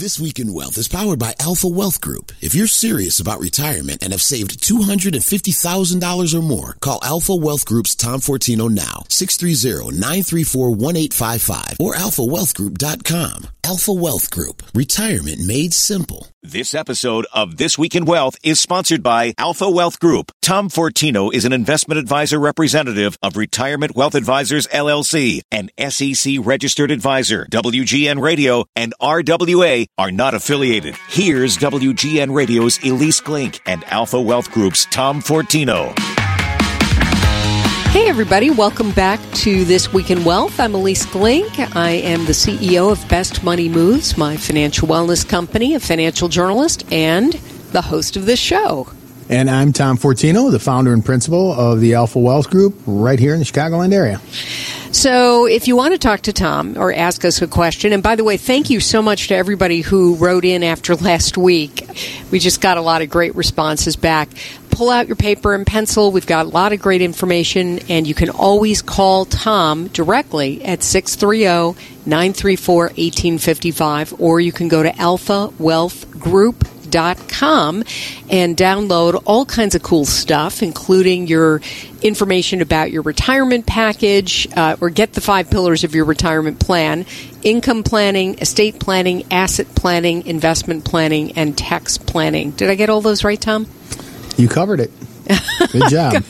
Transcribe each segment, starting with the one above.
This Week in Wealth is powered by Alpha Wealth Group. If you're serious about retirement and have saved $250,000 or more, call Alpha Wealth Group's Tom Fortino now, 630-934-1855 or alphawealthgroup.com. Alpha Wealth Group. Retirement made simple. This episode of This Week in Wealth is sponsored by Alpha Wealth Group. Tom Fortino is an investment advisor representative of Retirement Wealth Advisors LLC, an SEC registered advisor. WGN Radio and RWA are not affiliated. Here's WGN Radio's Ilyce Glink and Alpha Wealth Group's Tom Fortino. Hey, everybody, welcome back to This Week in Wealth. I'm Ilyce Glink. I am the CEO of Best Money Moves, my financial wellness company, a financial journalist, and the host of this show. And I'm Tom Fortino, the founder and principal of the Alpha Wealth Group right here in the Chicagoland area. So, if you want to talk to Tom or ask us a question, and by the way, thank you so much to everybody who wrote in after last week. We just got a lot of great responses back. Pull out your paper and pencil. We've got a lot of great information, and you can always call Tom directly at 630 934 1855, or you can go to Alpha Wealth Group com and download all kinds of cool stuff, including your information about your retirement package uh, or get the five pillars of your retirement plan income planning, estate planning, asset planning, investment planning, and tax planning. Did I get all those right, Tom? You covered it. Good job.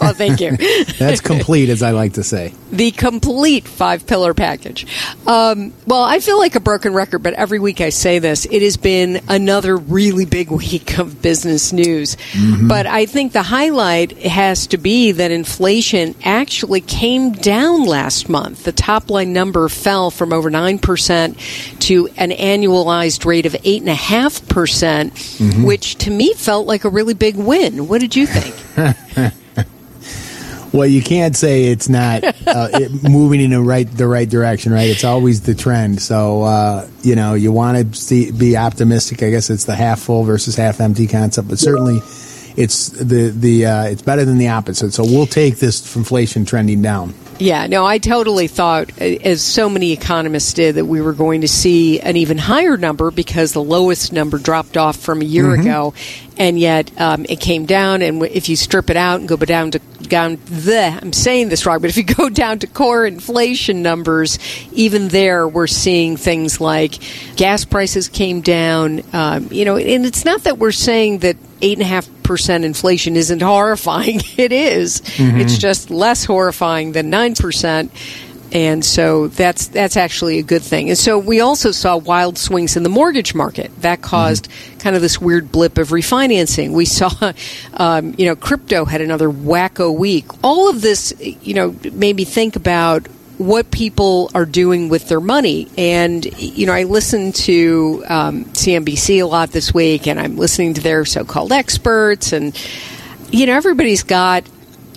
well, thank you. That's complete, as I like to say. The complete five pillar package. Um, well, I feel like a broken record, but every week I say this. It has been another really big week of business news. Mm-hmm. But I think the highlight has to be that inflation actually came down last month. The top line number fell from over 9% to an annualized rate of 8.5%, percent mm-hmm. which to me felt like a really big win. What did you think? well, you can't say it's not uh, it moving in the right the right direction, right? It's always the trend. So uh, you know, you want to be optimistic. I guess it's the half full versus half empty concept, but certainly it's the the uh, it's better than the opposite. So we'll take this inflation trending down. Yeah, no, I totally thought, as so many economists did, that we were going to see an even higher number because the lowest number dropped off from a year mm-hmm. ago, and yet um, it came down. And if you strip it out and go down to down the, I'm saying this wrong, but if you go down to core inflation numbers, even there we're seeing things like gas prices came down. Um, you know, and it's not that we're saying that eight and a half percent inflation isn't horrifying. It is. Mm-hmm. It's just less horrifying than nine percent. And so that's that's actually a good thing. And so we also saw wild swings in the mortgage market that caused mm-hmm. kind of this weird blip of refinancing. We saw, um, you know, crypto had another wacko week. All of this, you know, made me think about what people are doing with their money. And, you know, I listened to um, CNBC a lot this week, and I'm listening to their so called experts. And, you know, everybody's got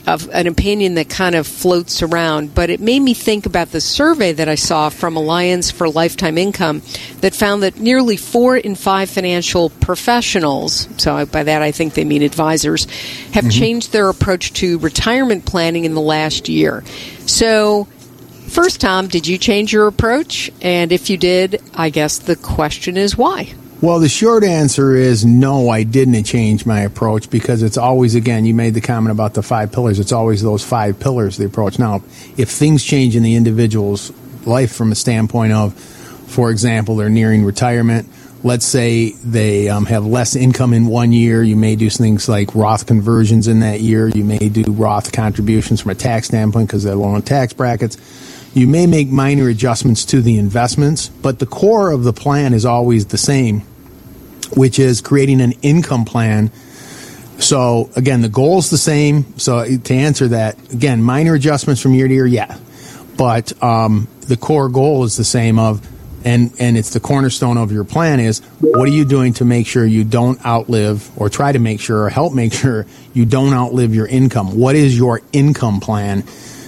a, an opinion that kind of floats around. But it made me think about the survey that I saw from Alliance for Lifetime Income that found that nearly four in five financial professionals, so by that I think they mean advisors, have mm-hmm. changed their approach to retirement planning in the last year. So, First, Tom, did you change your approach? And if you did, I guess the question is why? Well, the short answer is no, I didn't change my approach because it's always, again, you made the comment about the five pillars. It's always those five pillars, the approach. Now, if things change in the individual's life from a standpoint of, for example, they're nearing retirement, let's say they um, have less income in one year, you may do things like Roth conversions in that year. You may do Roth contributions from a tax standpoint because they're low in tax brackets you may make minor adjustments to the investments, but the core of the plan is always the same, which is creating an income plan. So again, the goal is the same. So to answer that, again, minor adjustments from year to year, yeah, but um, the core goal is the same of, and and it's the cornerstone of your plan is what are you doing to make sure you don't outlive or try to make sure or help make sure you don't outlive your income. What is your income plan?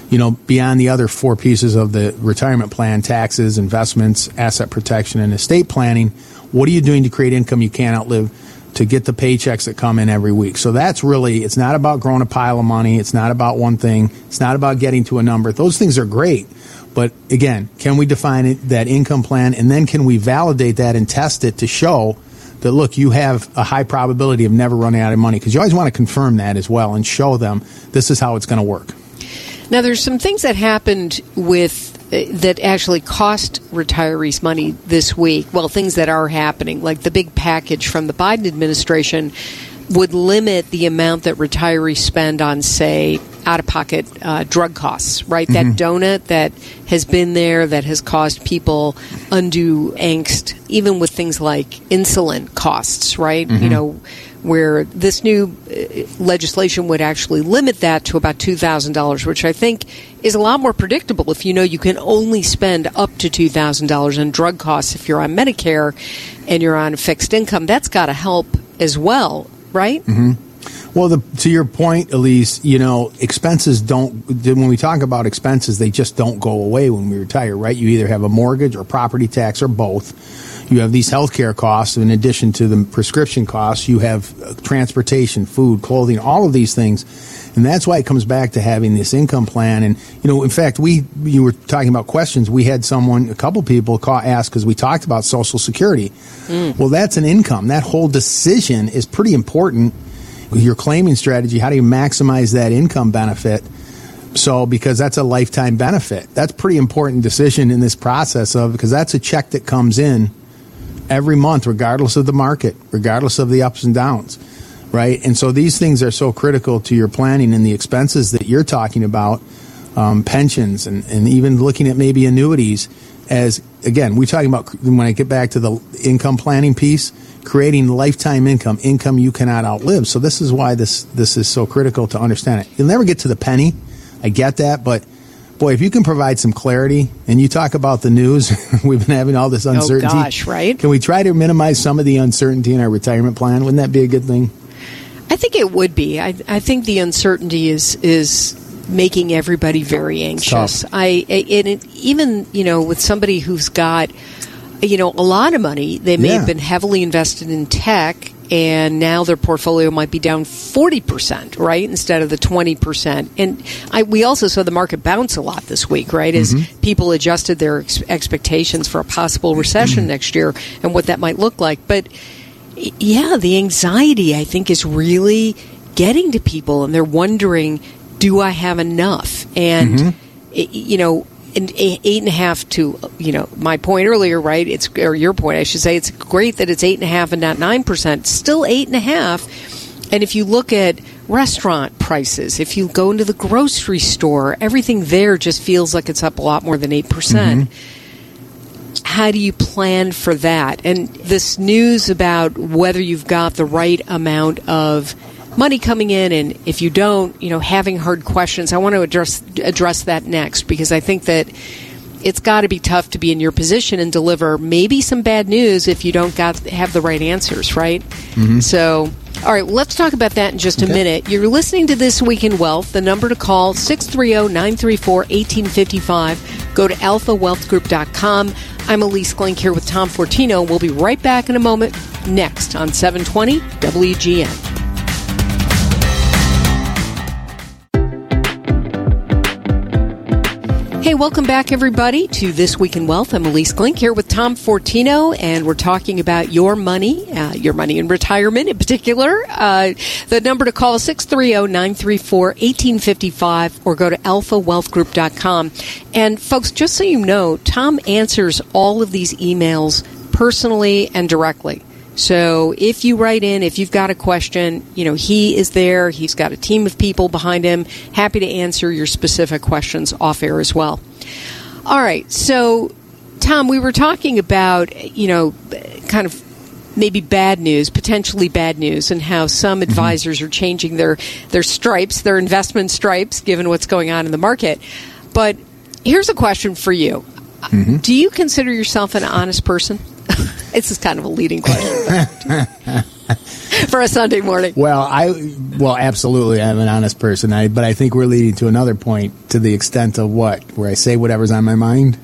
You know, beyond the other four pieces of the retirement plan taxes, investments, asset protection, and estate planning what are you doing to create income you can't outlive to get the paychecks that come in every week. So that's really, it's not about growing a pile of money. It's not about one thing. It's not about getting to a number. Those things are great. But again, can we define it, that income plan and then can we validate that and test it to show that look, you have a high probability of never running out of money because you always want to confirm that as well and show them this is how it's going to work. Now, there's some things that happened with uh, that actually cost retirees money this week. Well, things that are happening, like the big package from the Biden administration, would limit the amount that retirees spend on, say, out of pocket uh, drug costs, right? Mm-hmm. That donut that has been there that has caused people undue angst, even with things like insulin costs, right? Mm-hmm. You know, where this new uh, legislation would actually limit that to about $2,000, which I think is a lot more predictable if you know you can only spend up to $2,000 on drug costs if you're on Medicare and you're on fixed income. That's got to help as well, right? Mm-hmm. Well, the, to your point, Ilyce, you know, expenses don't, when we talk about expenses, they just don't go away when we retire, right? You either have a mortgage or property tax or both. You have these healthcare costs in addition to the prescription costs. You have uh, transportation, food, clothing, all of these things. And that's why it comes back to having this income plan. And, you know, in fact, we, you were talking about questions. We had someone, a couple people call, ask because we talked about Social Security. Mm. Well, that's an income. That whole decision is pretty important your claiming strategy, how do you maximize that income benefit? So, because that's a lifetime benefit, that's pretty important decision in this process of because that's a check that comes in every month, regardless of the market, regardless of the ups and downs, right? And so these things are so critical to your planning and the expenses that you're talking about, um, pensions and, and even looking at maybe annuities. As again, we're talking about when I get back to the income planning piece creating lifetime income, income you cannot outlive. So this is why this this is so critical to understand it. You'll never get to the penny. I get that, but boy, if you can provide some clarity and you talk about the news, we've been having all this oh, uncertainty. Oh gosh, right? Can we try to minimize some of the uncertainty in our retirement plan? Wouldn't that be a good thing? I think it would be. I, I think the uncertainty is is making everybody very anxious. I and it, even you know with somebody who's got you know, a lot of money. They may yeah. have been heavily invested in tech, and now their portfolio might be down 40%, right, instead of the 20%. And I, we also saw the market bounce a lot this week, right, as mm-hmm. people adjusted their ex- expectations for a possible recession mm-hmm. next year and what that might look like. But yeah, the anxiety, I think, is really getting to people, and they're wondering, do I have enough? And, mm-hmm. you know, and eight and a half to you know my point earlier, right? It's or your point, I should say. It's great that it's eight and a half and not nine percent. Still eight and a half. And if you look at restaurant prices, if you go into the grocery store, everything there just feels like it's up a lot more than eight percent. Mm-hmm. How do you plan for that? And this news about whether you've got the right amount of money coming in, and if you don't, you know, having hard questions. I want to address address that next because I think that it's got to be tough to be in your position and deliver maybe some bad news if you don't got have the right answers, right? Mm-hmm. So. All right, well, let's talk about that in just a minute. You're listening to This Week in Wealth. The number to call, 630-934-1855. Go to alphawealthgroup.com. I'm Ilyce Glink here with Tom Fortino. We'll be right back in a moment next on 720 WGN. Hey, welcome back, everybody, to This Week in Wealth. I'm Ilyce Glink here with Tom Fortino, and we're talking about your money, uh, your money in retirement in particular. Uh, the number to call is 630-934-1855 or go to alphawealthgroup.com. And folks, just so you know, Tom answers all of these emails personally and directly. So if you write in, if you've got a question, you know, he is there. He's got a team of people behind him, happy to answer your specific questions off air as well. All right. So, Tom, we were talking about, you know, kind of maybe bad news, potentially bad news, and how some mm-hmm. advisors are changing their, their stripes, their investment stripes, given what's going on in the market. But here's a question for you mm-hmm. Do you consider yourself an honest person? This is kind of a leading question for a Sunday morning. Well, I well absolutely I'm an honest person. I but I think we're leading to another point to the extent of what where I say whatever's on my mind.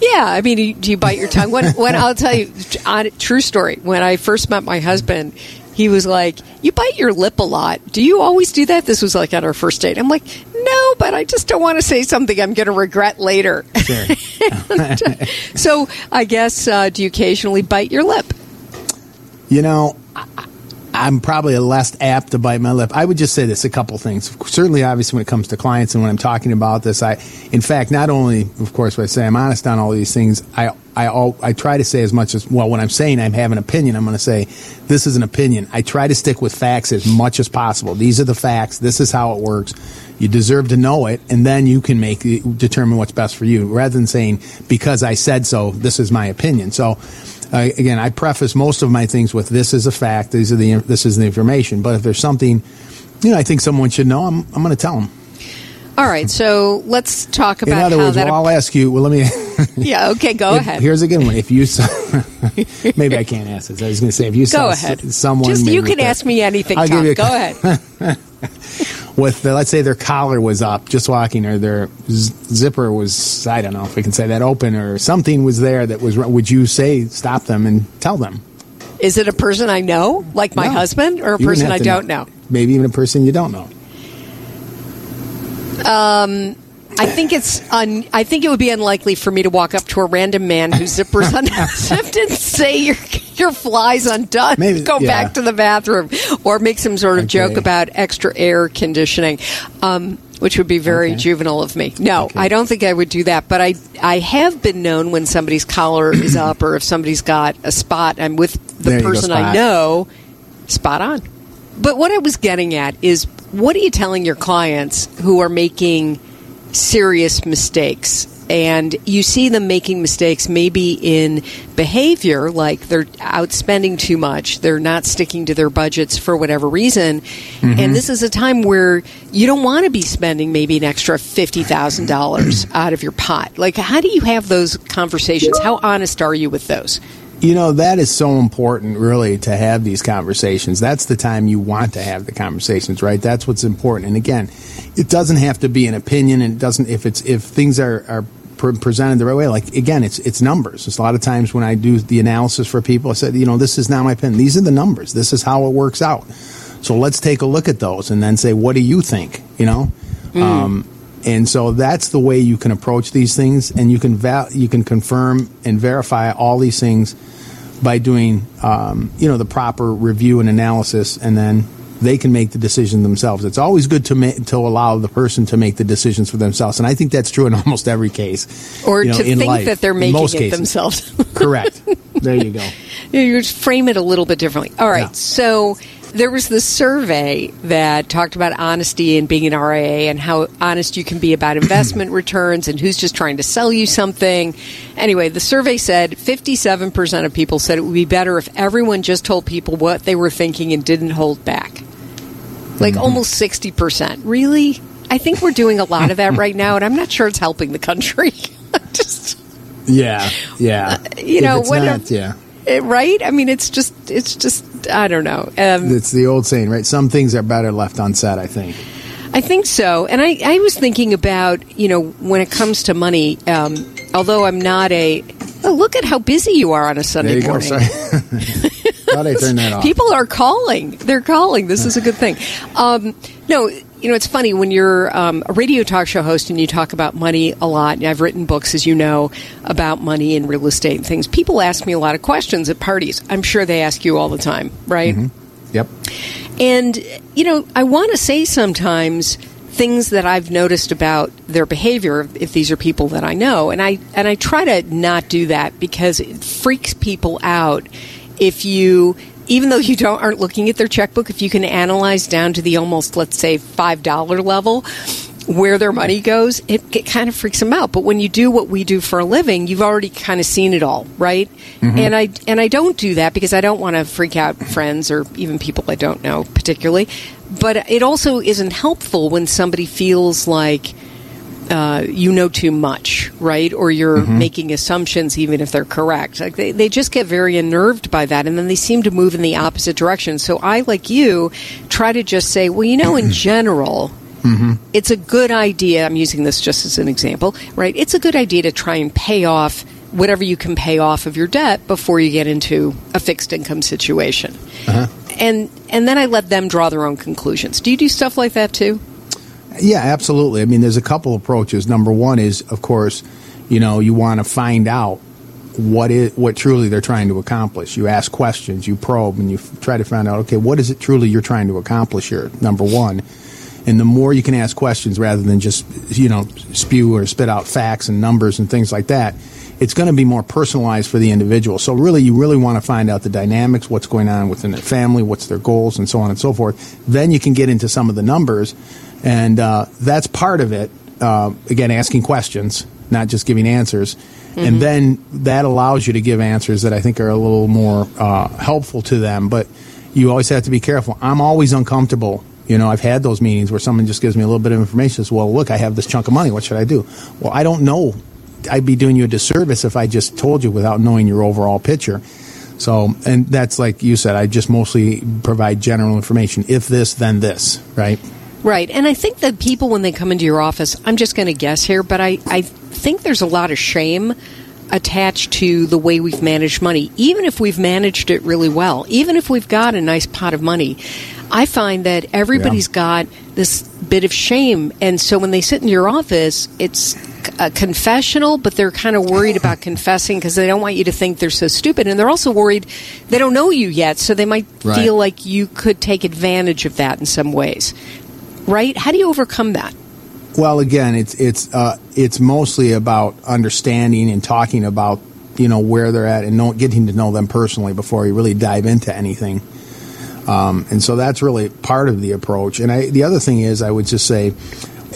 Yeah, I mean, do you bite your tongue? When, when I'll tell you, on, true story. When I first met my husband, he was like, "You bite your lip a lot. Do you always do that?" This was like on our first date. I'm like, "No, but I just don't want to say something I'm going to regret later." Sure. so I guess uh, do you occasionally bite your lip? You know, I'm probably less apt to bite my lip. I would just say this: a couple things. Certainly, obviously, when it comes to clients and when I'm talking about this, I, in fact, not only, of course, when I say I'm honest on all these things, I, I, all, I try to say as much as well. When I'm saying I have an opinion, I'm going to say this is an opinion. I try to stick with facts as much as possible. These are the facts. This is how it works. You deserve to know it, and then you can make determine what's best for you, rather than saying because I said so. This is my opinion. So. Again, I preface most of my things with "This is a fact. These are the this is the information." But if there's something, you know, I think someone should know, I'm I'm going to tell them. All right, so let's talk about In other how words, that. well, I'll ask you. Well, let me. yeah, okay, go if- ahead. Here's a good one. If you, maybe I can't ask this. I was going to say if you Go ahead. someone, Just you can ask me anything, I'll give you a- Go ahead. with the, let's say their collar was up just walking or their z- zipper was I don't know if we can say that open or something was there that was would you say stop them and tell them Is it a person I know, like my No. husband, or a You person I don't know? maybe even a person you don't know I think it's un- I think it would be unlikely for me to walk up to a random man whose zipper's unzipped and say your your fly's undone. Maybe- Go yeah. back to the bathroom, or make some sort of Okay. joke about extra air conditioning, um, which would be very Okay. juvenile of me. No, Okay. I don't think I would do that. But I I have been known when somebody's collar is up, or if somebody's got a spot, I'm with the There you go, person I know. Spot on. But what I was getting at is, what are you telling your clients who are making serious mistakes? And you see them making mistakes maybe in behavior, like they're outspending too much, they're not sticking to their budgets for whatever reason. Mm-hmm. And this is a time where you don't want to be spending maybe an extra $50,000 out of your pot. Like, how do you have those conversations? How honest are you with those? You know, that is so important, really, to have these conversations. That's the time you want to have the conversations, right? That's what's important. And again, it doesn't have to be an opinion, and it doesn't if it's if things are are presented the right way. Like again, it's it's numbers. It's a lot of times when I do the analysis for people, I said, you know, this is not my opinion. These are the numbers. This is how it works out. So let's take a look at those and then say, what do you think? You know. Um, and so that's the way you can approach these things, and you can val- you can confirm and verify all these things by doing um, you know the proper review and analysis, and then they can make the decision themselves. It's always good to ma- to allow the person to make the decisions for themselves, and I think that's true in almost every case. Or you know, to in think life. that they're making it cases. themselves. Correct. There you go. you just frame it a little bit differently. All right. Yeah. So there was this survey that talked about honesty and being an RIA and how honest you can be about investment returns and who's just trying to sell you something. Anyway, the survey said 57% of people said it would be better if everyone just told people what they were thinking and didn't hold back. Like Mm-hmm. almost 60%. Really? I think we're doing a lot of that right now, and I'm not sure it's helping the country. just. Yeah, yeah. you If know, what not, yeah. Eh, right? I mean, it's just, it's just, I don't know. Um, It's the old saying, right? Some things are better left unsaid. I think. I think so. And I, I was thinking about, you know, when it comes to money, um, although I'm not a, oh, look at how busy you are on a Sunday There you go. morning. Sorry. Thought I turned that off. People are calling. They're calling. This is a good thing. Um, no, you know, it's funny when you're um, a radio talk show host and you talk about money a lot. And I've written books, as you know, about money and real estate and things. People ask me a lot of questions at parties. I'm sure they ask you all the time, right? Yep. And, you know, I want to say sometimes things that I've noticed about their behavior if these are people that I know and I and I try to not do that because it freaks people out if you even though you don't aren't looking at their checkbook if you can analyze down to the almost let's say $5 level where their money goes it, it kind of freaks them out. But when you do what we do for a living you've already kind of seen it all right? Mm-hmm. and i and i don't do that because i don't want to freak out friends or even people i don't know particularly. But it also isn't helpful when somebody feels like uh, you know too much, right? Or you're mm-hmm. making assumptions, even if they're correct. Like they, they just get very unnerved by that, and then they seem to move in the opposite direction. So I, like you, try to just say, well, you know, in general, mm-hmm. it's a good idea. I'm using this just as an example, right? It's a good idea to try and pay off whatever you can pay off of your debt before you get into a fixed income situation. Uh-huh. and and then I let them draw their own conclusions. Do you do stuff like that too? Yeah, absolutely. I mean, there's a couple approaches. Number one is, of course, you know, you want to find out what is what truly they're trying to accomplish. You ask questions, you probe, and you f- try to find out, okay, what is it truly you're trying to accomplish here? Number one. And the more you can ask questions rather than just, you know, spew or spit out facts and numbers and things like that, it's going to be more personalized for the individual. So really, you really want to find out the dynamics, what's going on within their family, what's their goals, and so on and so forth. Then you can get into some of the numbers, and uh, that's part of it. Uh, again, asking questions, not just giving answers. And then that allows you to give answers that I think are a little more uh, helpful to them. But you always have to be careful. I'm always uncomfortable. You know, I've had those meetings where someone just gives me a little bit of information. Says, "Well, look, I have this chunk of money. What should I do?" Well, I don't know. I'd be doing you a disservice if I just told you without knowing your overall picture. So, and that's like you said. I just mostly provide general information. If this, then this. Right. Right. And I think that people, when they come into your office, I'm just going to guess here, but I, I think there's a lot of shame attached to the way we've managed money, even if we've managed it really well, even if we've got a nice pot of money. I find that everybody's Yeah. got this bit of shame. And so when they sit in your office, it's a uh, confessional, but they're kind of worried about confessing because they don't want you to think they're so stupid. And they're also worried they don't know you yet, so they might Right. feel like you could take advantage of that in some ways. Right? How do you overcome that? Well, again, it's it's uh, it's mostly about understanding and talking about you know where they're at and know, getting to know them personally before you really dive into anything. Um, and so that's really part of the approach. And I, the other thing is, I would just say,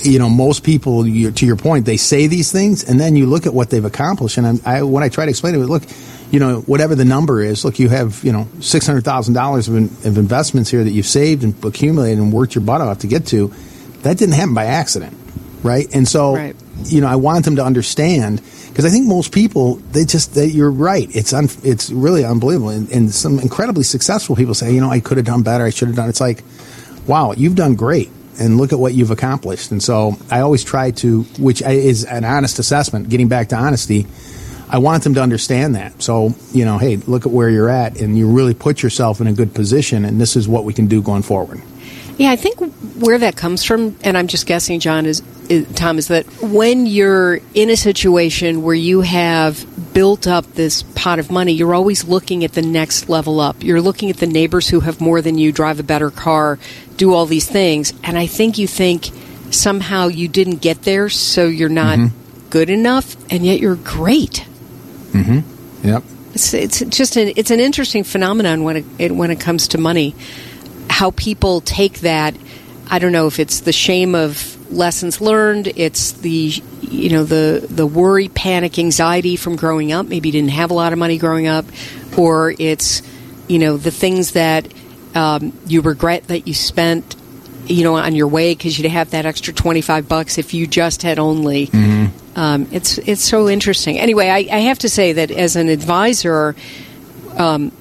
you know, most people, you, to your point, they say these things, and then you look at what they've accomplished. And I'm, I, when I try to explain it, look, you know, whatever the number is, look, you have you know six hundred thousand dollars of, in, of investments here that you've saved and accumulated and worked your butt off to get to. That didn't happen by accident, right? And so, Right. you know, I want them to understand because I think most people they just they, you're right. It's un, it's really unbelievable, and, and some incredibly successful people say, you know, I could have done better. I should have done. It's like, wow, you've done great, and look at what you've accomplished. And so I always try to, which is an honest assessment. Getting back to honesty. I want them to understand that. So, you know, hey, look at where you're at, and you really put yourself in a good position, and this is what we can do going forward. Yeah, I think where that comes from, and I'm just guessing, John, is, is Tom, is that when you're in a situation where you have built up this pot of money, you're always looking at the next level up. You're looking at the neighbors who have more than you, drive a better car, do all these things, and I think you think somehow you didn't get there, so you're not mm-hmm. good enough, and yet you're great. Yep. It's, it's just an, it's an interesting phenomenon when it, it when it comes to money. How people take that. I don't know if it's the shame of lessons learned. It's the you know the the worry, panic, anxiety from growing up. Maybe you didn't have a lot of money growing up, or it's you know the things that um, you regret that you spent you know on your way because you'd have that extra 25 bucks if you just had only um, it's it's so interesting. Anyway I, I have to say that as an advisor um,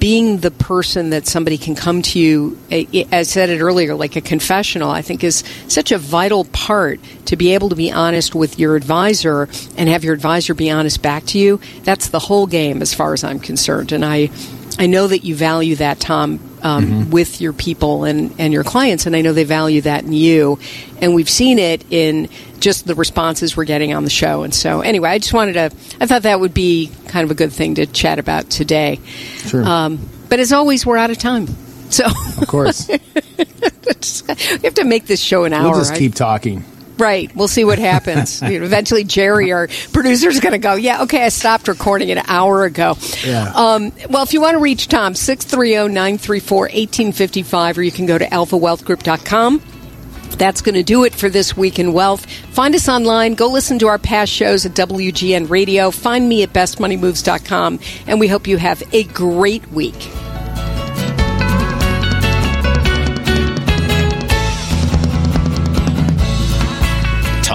being the person that somebody can come to you I said it earlier like a confessional i think is such a vital part to be able to be honest with your advisor and have your advisor be honest back to you. That's the whole game as far as i'm concerned. And i i know that you value that tom um, with your people and, and your clients, and I know they value that in you. And we've seen it in just the responses we're getting on the show. And so, anyway, I just wanted to, I thought that would be kind of a good thing to chat about today. Sure. Um, but as always, we're out of time. So of course. we have to make this show an hour. we'll just keep talking. Right. We'll see what happens. Eventually, Jerry, our producer, is going to go, yeah, okay, I stopped recording an hour ago. Yeah. Um, well, if you want to reach Tom, 630 934 1855, or you can go to alphawealthgroup.com. That's going to do it for this week in wealth. Find us online. Go listen to our past shows at WGN Radio. Find me at bestmoneymoves.com. And we hope you have a great week.